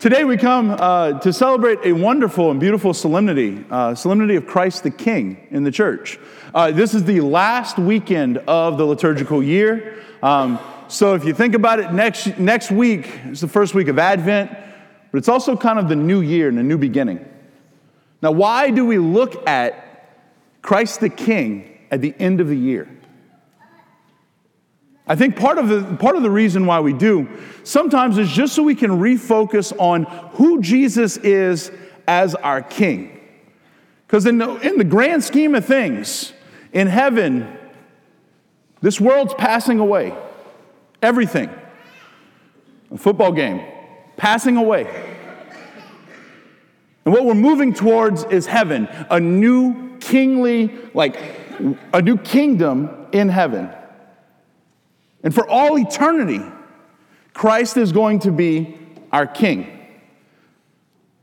Today we come uh, to celebrate a wonderful and beautiful solemnity, uh, solemnity of Christ the King in the church. Uh, this is the last weekend of the liturgical year. Um, so if you think about it, next, next week is the first week of Advent, but it's also kind of the new year and a new beginning. Now, why do we look at Christ the King at the end of the year? I think part of, the, part of the reason why we do sometimes is just so we can refocus on who Jesus is as our King. Because in the, in the grand scheme of things, in heaven, this world's passing away. Everything. A football game, passing away. And what we're moving towards is heaven, a new kingly, like a new kingdom in heaven. And for all eternity, Christ is going to be our king.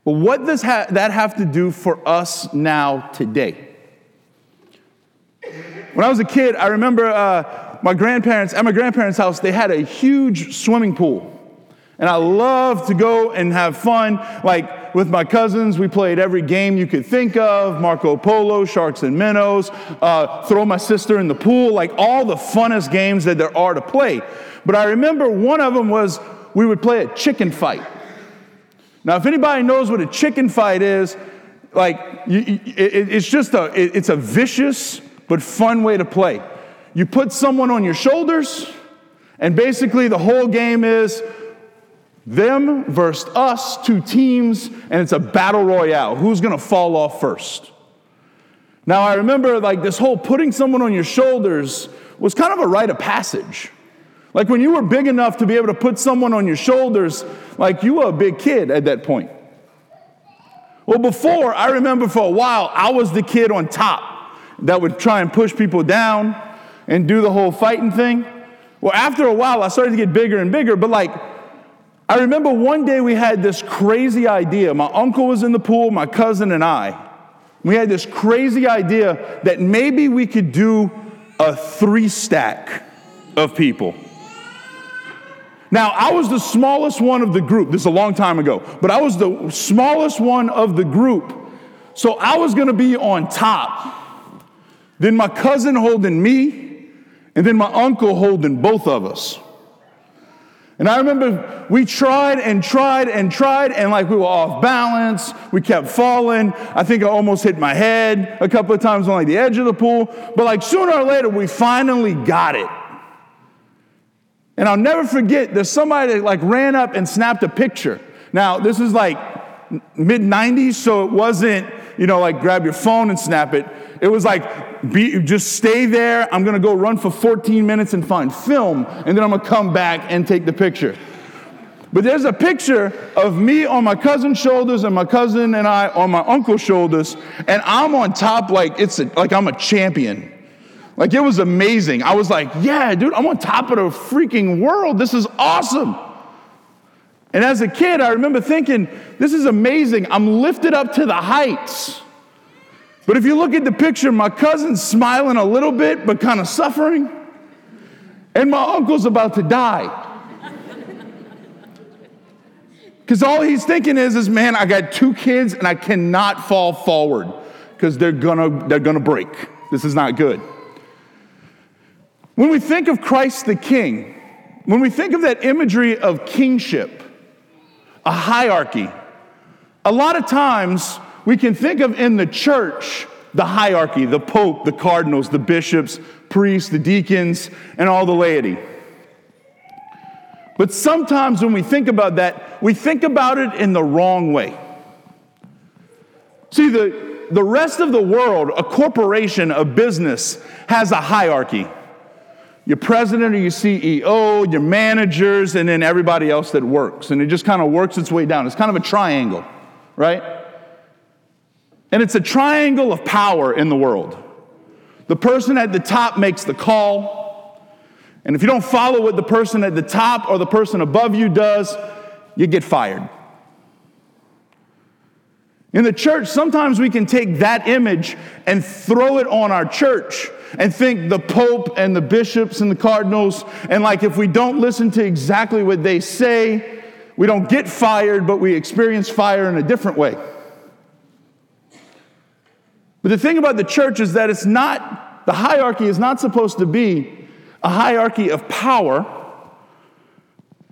But what does ha- that have to do for us now, today? When I was a kid, I remember uh, my grandparents, at my grandparents' house, they had a huge swimming pool. And I loved to go and have fun. Like with my cousins, we played every game you could think of Marco Polo, Sharks and Minnows, uh, throw my sister in the pool, like all the funnest games that there are to play. But I remember one of them was we would play a chicken fight. Now, if anybody knows what a chicken fight is, like it's just a it, it's a vicious but fun way to play. You put someone on your shoulders, and basically the whole game is them versus us, two teams, and it's a battle royale. Who's gonna fall off first? Now, I remember like this whole putting someone on your shoulders was kind of a rite of passage. Like when you were big enough to be able to put someone on your shoulders, like you were a big kid at that point. Well, before, I remember for a while, I was the kid on top that would try and push people down and do the whole fighting thing. Well, after a while, I started to get bigger and bigger, but like I remember one day we had this crazy idea. My uncle was in the pool, my cousin and I. We had this crazy idea that maybe we could do a three stack of people. Now, I was the smallest one of the group. This is a long time ago, but I was the smallest one of the group. So I was gonna be on top. Then my cousin holding me, and then my uncle holding both of us. And I remember we tried and tried and tried, and like we were off balance. We kept falling. I think I almost hit my head a couple of times on like the edge of the pool. But like sooner or later, we finally got it. And I'll never forget, there's somebody that like ran up and snapped a picture. Now, this is like mid 90s, so it wasn't, you know, like grab your phone and snap it. It was like, be, just stay there. I'm going to go run for 14 minutes and find film, and then I'm going to come back and take the picture. But there's a picture of me on my cousin's shoulders and my cousin and I on my uncle's shoulders, and I'm on top like it's a, like I'm a champion. Like it was amazing. I was like, yeah, dude, I'm on top of the freaking world. This is awesome. And as a kid, I remember thinking, this is amazing. I'm lifted up to the heights. But if you look at the picture, my cousin's smiling a little bit, but kind of suffering. And my uncle's about to die. Because all he's thinking is, is, man, I got two kids and I cannot fall forward because they're gonna, they're gonna break. This is not good. When we think of Christ the King, when we think of that imagery of kingship, a hierarchy, a lot of times we can think of in the church the hierarchy, the pope, the cardinals, the bishops, priests, the deacons, and all the laity. But sometimes when we think about that, we think about it in the wrong way. See, the, the rest of the world, a corporation, a business, has a hierarchy. Your president or your CEO, your managers, and then everybody else that works. And it just kind of works its way down. It's kind of a triangle, right? And it's a triangle of power in the world. The person at the top makes the call. And if you don't follow what the person at the top or the person above you does, you get fired. In the church, sometimes we can take that image and throw it on our church and think the Pope and the bishops and the cardinals, and like if we don't listen to exactly what they say, we don't get fired, but we experience fire in a different way. But the thing about the church is that it's not, the hierarchy is not supposed to be a hierarchy of power,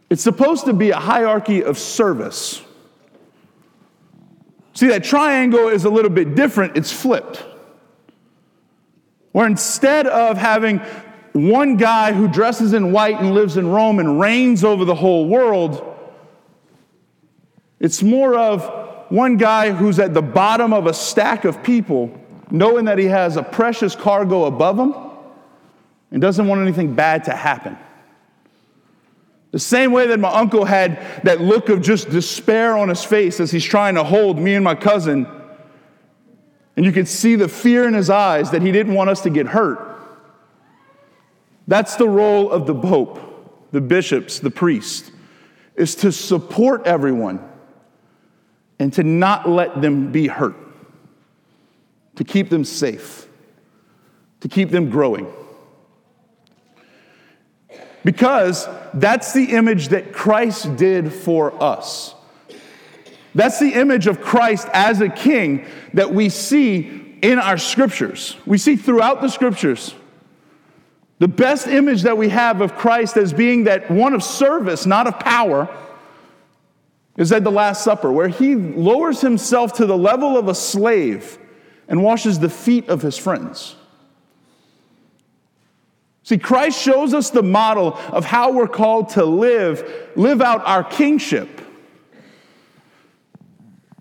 it's supposed to be a hierarchy of service. See, that triangle is a little bit different, it's flipped. Where instead of having one guy who dresses in white and lives in Rome and reigns over the whole world, it's more of one guy who's at the bottom of a stack of people, knowing that he has a precious cargo above him and doesn't want anything bad to happen. The same way that my uncle had that look of just despair on his face as he's trying to hold me and my cousin, and you could see the fear in his eyes that he didn't want us to get hurt. That's the role of the pope, the bishops, the priest, is to support everyone and to not let them be hurt, to keep them safe, to keep them growing. Because that's the image that Christ did for us. That's the image of Christ as a king that we see in our scriptures. We see throughout the scriptures. The best image that we have of Christ as being that one of service, not of power, is at the Last Supper, where he lowers himself to the level of a slave and washes the feet of his friends. See, Christ shows us the model of how we're called to live, live out our kingship.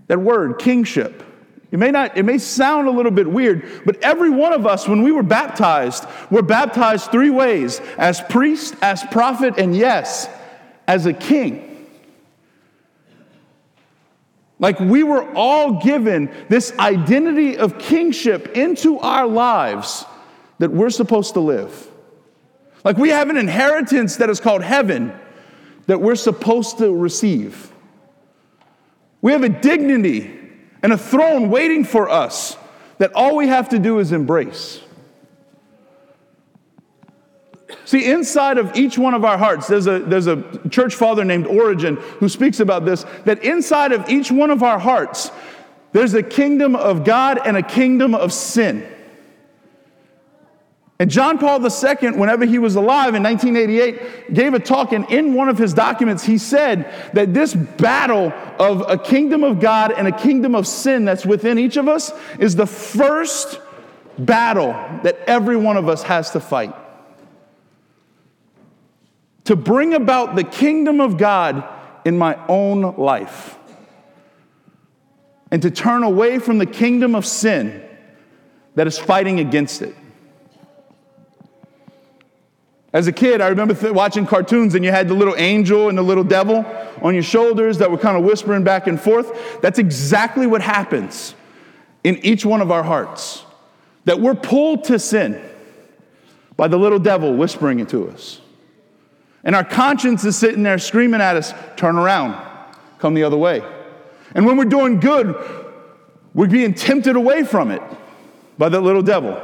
That word, kingship. It may not, it may sound a little bit weird, but every one of us, when we were baptized, were baptized three ways as priest, as prophet, and yes, as a king. Like we were all given this identity of kingship into our lives that we're supposed to live. Like we have an inheritance that is called heaven that we're supposed to receive. We have a dignity and a throne waiting for us that all we have to do is embrace. See, inside of each one of our hearts, there's a, there's a church father named Origen who speaks about this that inside of each one of our hearts, there's a kingdom of God and a kingdom of sin. And John Paul II, whenever he was alive in 1988, gave a talk, and in one of his documents, he said that this battle of a kingdom of God and a kingdom of sin that's within each of us is the first battle that every one of us has to fight. To bring about the kingdom of God in my own life, and to turn away from the kingdom of sin that is fighting against it. As a kid, I remember th- watching cartoons and you had the little angel and the little devil on your shoulders that were kind of whispering back and forth. That's exactly what happens in each one of our hearts. That we're pulled to sin by the little devil whispering it to us. And our conscience is sitting there screaming at us, turn around, come the other way. And when we're doing good, we're being tempted away from it by that little devil.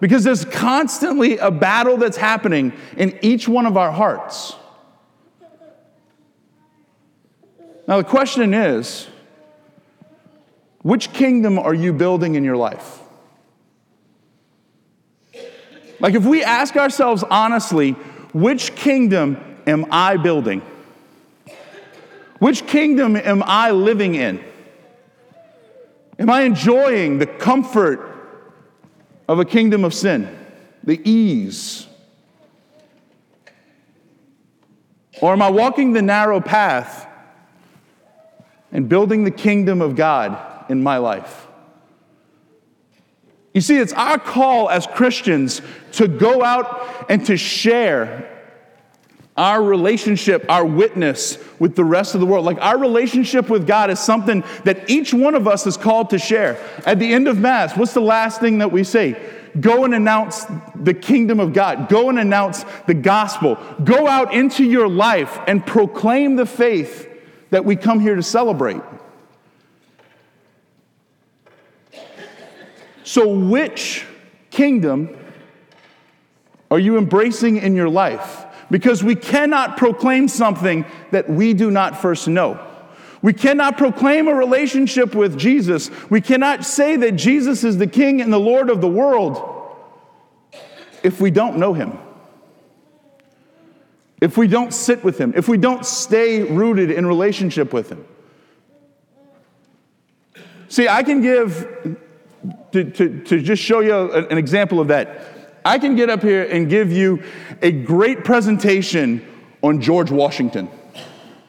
Because there's constantly a battle that's happening in each one of our hearts. Now, the question is which kingdom are you building in your life? Like, if we ask ourselves honestly, which kingdom am I building? Which kingdom am I living in? Am I enjoying the comfort of a kingdom of sin, the ease? Or am I walking the narrow path and building the kingdom of God in my life? You see, it's our call as Christians to go out and to share our relationship, our witness with the rest of the world. Like our relationship with God is something that each one of us is called to share. At the end of Mass, what's the last thing that we say? Go and announce the kingdom of God. Go and announce the gospel. Go out into your life and proclaim the faith that we come here to celebrate. So, which kingdom are you embracing in your life? because we cannot proclaim something that we do not first know. We cannot proclaim a relationship with Jesus. We cannot say that Jesus is the King and the Lord of the world if we don't know him. If we don't sit with him, if we don't stay rooted in relationship with him. See, I can give, to, to, to just show you an example of that, I can get up here and give you a great presentation on George Washington.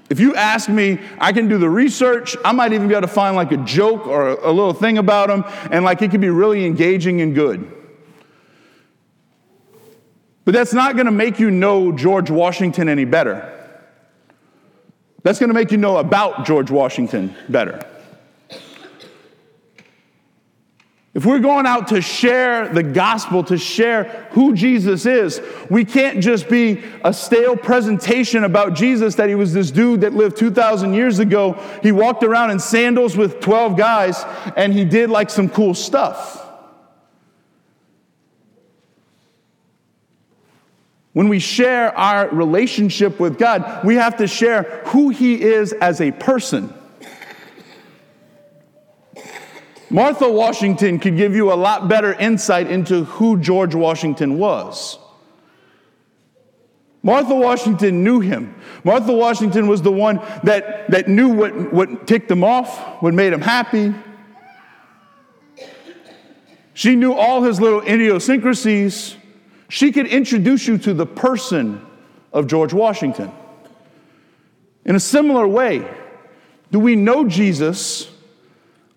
If you ask me, I can do the research. I might even be able to find like a joke or a, little thing about him, and like it could be really engaging and good. But that's not going to make you know George Washington any better. That's going to make you know about George Washington better. If we're going out to share the gospel, to share who Jesus is, we can't just be a stale presentation about Jesus that he was this dude that lived 2,000 years ago. He walked around in sandals with 12 guys and he did like some cool stuff. When we share our relationship with God, we have to share who he is as a person. Martha Washington could give you a lot better insight into who George Washington was. Martha Washington knew him. Martha Washington was the one that, that knew what, what ticked him off, what made him happy. She knew all his little idiosyncrasies. She could introduce you to the person of George Washington. In a similar way, do we know Jesus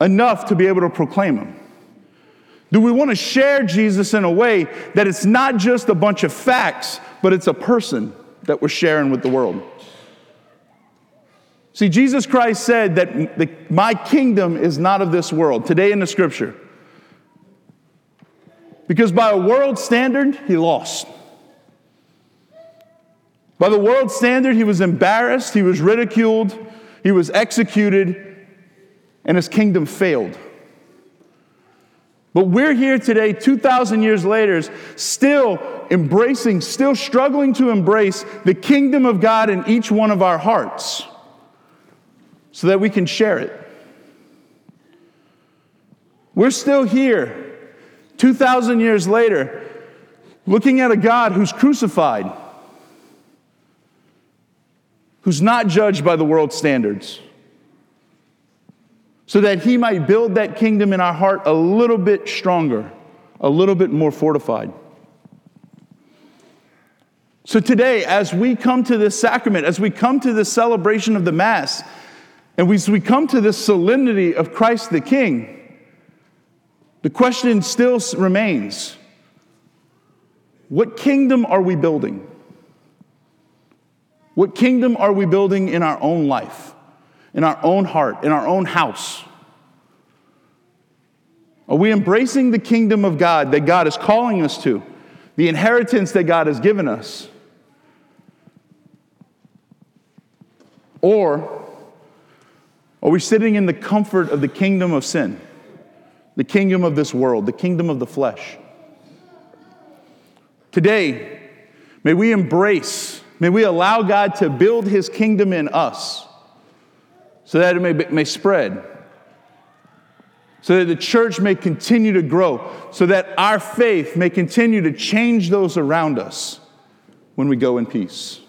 enough to be able to proclaim Him? Do we want to share Jesus in a way that it's not just a bunch of facts, but it's a person that we're sharing with the world? See, Jesus Christ said that the, my kingdom is not of this world, today in the scripture. Because by a world standard, he lost. By the world standard, he was embarrassed, he was ridiculed, he was executed, and his kingdom failed. But we're here today, 2,000 years later, still embracing, still struggling to embrace the kingdom of God in each one of our hearts so that we can share it. We're still here, 2,000 years later, looking at a God who's crucified, who's not judged by the world's standards so that he might build that kingdom in our heart a little bit stronger, a little bit more fortified. So today, as we come to this sacrament, as we come to this celebration of the Mass, and we, as we come to this solemnity of Christ the King, the question still remains what kingdom are we building? What kingdom are we building in our own life? In our own heart, in our own house? Are we embracing the kingdom of God that God is calling us to, the inheritance that God has given us? Or are we sitting in the comfort of the kingdom of sin, the kingdom of this world, the kingdom of the flesh? Today, may we embrace, may we allow God to build his kingdom in us so that it may, may spread, so that the church may continue to grow, so that our faith may continue to change those around us when we go in peace.